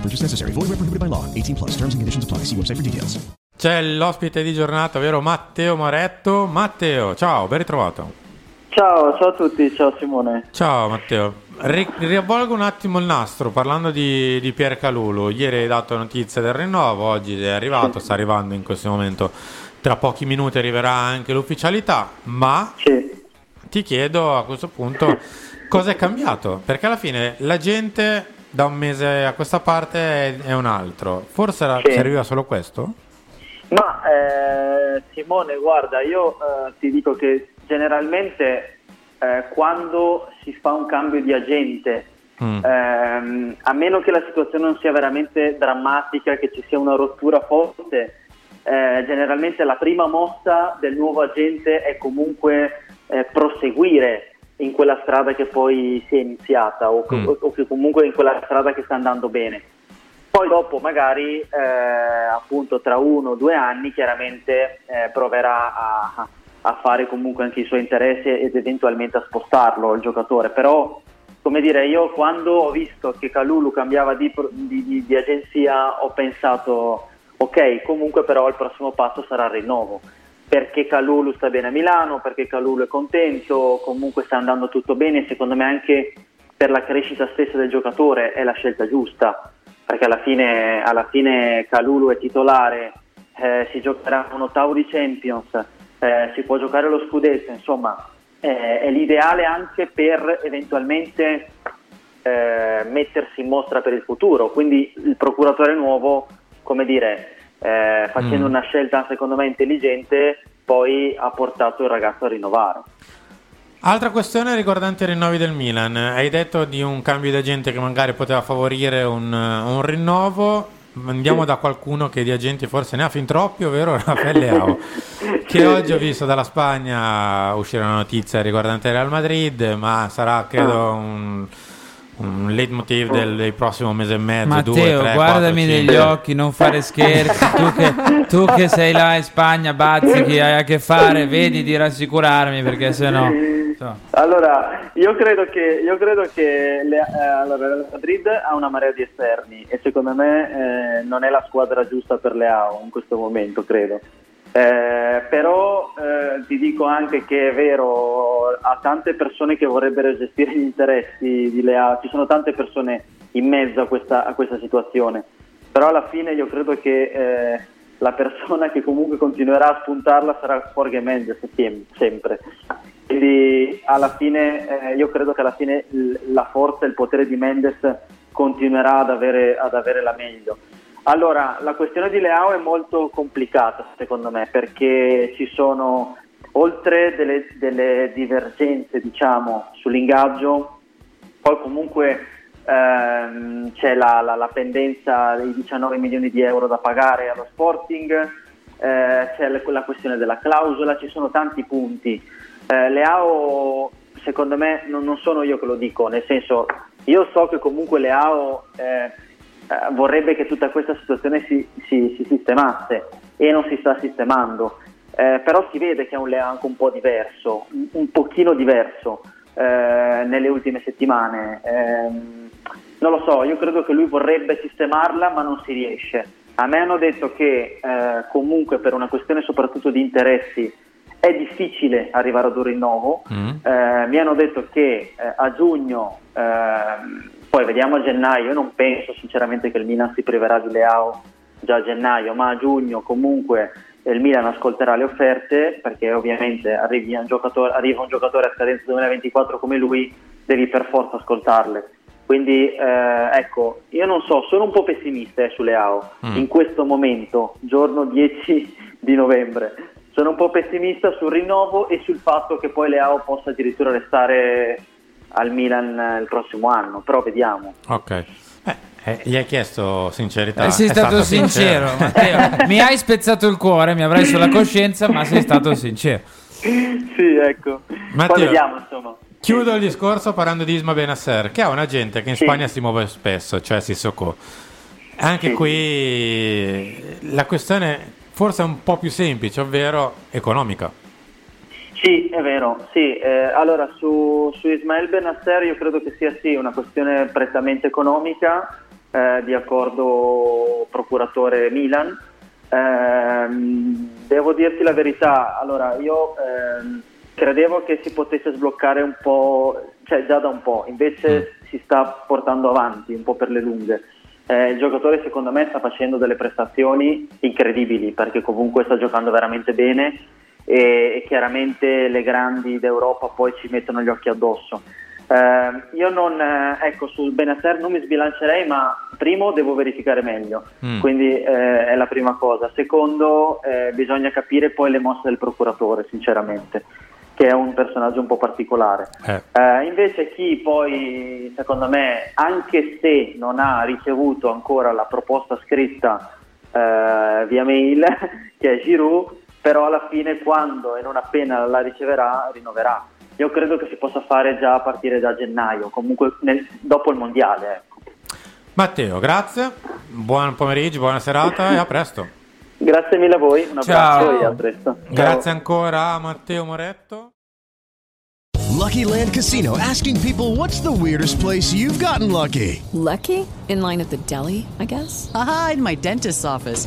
No purchase necessary. Void where prohibited by law. 18 plus. Terms and conditions apply. See website for details. C'è l'ospite di giornata, ovvero Matteo Moretto. Matteo, ciao, ben ritrovato. Ciao, ciao a tutti, ciao Simone. Ciao Matteo. Ri- riavvolgo un attimo il nastro parlando di, di Pier Calulu. Ieri hai dato notizie del rinnovo, oggi è arrivato, sta arrivando in questo momento. Tra pochi minuti arriverà anche l'ufficialità, ma Sì. ti chiedo a questo punto cosa è cambiato? Perché alla fine la gente da un mese a questa parte è, un altro. Forse era- Sì. serviva solo questo? Ma eh, Simone, guarda, io eh, ti dico che generalmente eh, quando si fa un cambio di agente, Mm. ehm, a meno che la situazione non sia veramente drammatica, che ci sia una rottura forte, eh, generalmente la prima mossa del nuovo agente è comunque eh, proseguire in quella strada che poi si è iniziata o, Mm. o che comunque in quella strada che sta andando bene. Poi dopo magari eh, appunto tra uno o due anni chiaramente eh, proverà a, a fare comunque anche i suoi interessi ed eventualmente a spostarlo il giocatore. Però come dire, io quando ho visto che Calulu cambiava di, di- di- di agenzia ho pensato ok, comunque però il prossimo passo sarà il rinnovo. Perché Calulu sta bene a Milano, perché Calulu è contento, comunque sta andando tutto bene, secondo me anche per la crescita stessa del giocatore è la scelta giusta perché alla fine, alla fine Calulu è titolare, eh, si giocherà un ottavo di Champions, eh, si può giocare lo scudetto, insomma eh, è l'ideale anche per eventualmente eh, mettersi in mostra per il futuro, quindi il procuratore nuovo, come dire, eh, facendo Mm. una scelta secondo me intelligente, poi ha portato il ragazzo a rinnovare. Altra questione riguardante i rinnovi del Milan. Hai detto di un cambio di agente che magari poteva favorire un, un rinnovo. Andiamo da qualcuno che di agenti forse ne ha fin troppi, ovvero Rafael Leao, che oggi ho visto dalla Spagna uscire una notizia riguardante il Real Madrid, ma sarà credo un, un leitmotiv del, del prossimo mese e mezzo, Matteo, due, tre, guardami quattro, negli occhi, non fare scherzi. tu, che, tu che sei là in Spagna, bazzichi, hai a che fare, vedi di rassicurarmi perché sennò. so. Allora, io credo che, io credo che le- eh, allora, Madrid ha una marea di esterni e secondo me eh, non è la squadra giusta per Leao in questo momento, credo. Eh, però eh, ti dico anche che è vero, ha tante persone che vorrebbero gestire gli interessi di Leao, ci sono tante persone in mezzo a questa, a questa situazione, però alla fine io credo che eh, la persona che comunque continuerà a spuntarla sarà Jorge Mendes sem- sempre. Quindi alla fine eh, io credo che alla fine la forza e il potere di Mendes continuerà ad avere, ad avere la meglio. Allora, la questione di Leao è molto complicata secondo me perché ci sono, oltre delle, delle divergenze diciamo, sull'ingaggio, poi comunque ehm, c'è la, la- la pendenza dei 19 milioni di euro da pagare allo Sporting, eh, c'è la, la questione della clausola, ci sono tanti punti. Eh, Leao, secondo me, non, non sono io che lo dico, nel senso, io so che comunque Leao eh, eh, vorrebbe che tutta questa situazione si, si- si sistemasse e non si sta sistemando. Eh, però si vede che è un Leao anche un po' diverso, un, un pochino diverso eh, nelle ultime settimane. Ehm, non lo so, io credo che lui vorrebbe sistemarla ma non si riesce. A me hanno detto che eh, comunque per una questione soprattutto di interessi è difficile arrivare ad un rinnovo. Mm. Eh, mi hanno detto che a giugno, ehm, poi vediamo a gennaio, io non penso sinceramente che il Milan si priverà di Leao già a gennaio, ma a giugno comunque il Milan ascolterà le offerte perché ovviamente arrivi un giocatore, arriva un giocatore a scadenza 2024 come lui, devi per forza ascoltarle. Quindi eh, ecco, io non so, sono un po' pessimista eh, sulle AO Mm. in questo momento, giorno 10 di novembre. Sono un po' pessimista sul rinnovo e sul fatto che poi Leao possa addirittura restare al Milan eh, il prossimo anno, però vediamo. Ok. Eh, eh, gli hai chiesto sincerità. Eh, sei È stato, sincero, Matteo. mi hai spezzato il cuore, mi avrai sulla coscienza, ma sei stato sincero. sì, ecco. Matteo, Poi vediamo, insomma. Chiudo il discorso parlando di Isma Benasser, che è un agente che in Sì. Spagna si muove spesso, cioè Sissoko. Anche Sì. qui la questione forse è un po' più semplice, ovvero economica. È vero. Sì, eh, allora su, su Ismael Benasser io credo che sia sì una questione prettamente economica eh, di accordo procuratore Milan. Ehm, devo dirti la verità, allora io ehm, credevo che si potesse sbloccare un po', cioè già da un po', invece si sta portando avanti un po' per le lunghe. Eh, il giocatore secondo me sta facendo delle prestazioni incredibili perché comunque sta giocando veramente bene e, chiaramente le grandi d'Europa poi ci mettono gli occhi addosso. Eh, io non, eh, ecco, sul Benacer non mi sbilancerei, ma primo devo verificare meglio, Mm. quindi eh, è la prima cosa. Secondo, eh, bisogna capire poi le mosse del procuratore, sinceramente, che è un personaggio un po' particolare. Eh, Eh, invece chi poi, secondo me, anche se non ha ricevuto ancora la proposta scritta via mail, che è Giroud, però alla fine quando e non appena la riceverà, rinnoverà. Io credo che si possa fare già a partire da gennaio, comunque nel- dopo il mondiale. Ecco. Matteo, grazie, buon pomeriggio, buona serata e a presto. Grazie mille a voi, un Ciao. abbraccio e a presto. Ciao. Grazie ancora a Matteo Moretto. Lucky Land Casino asking people what's the weirdest place you've gotten lucky? Lucky? In line at the deli, I guess? Aha, in my dentist's office.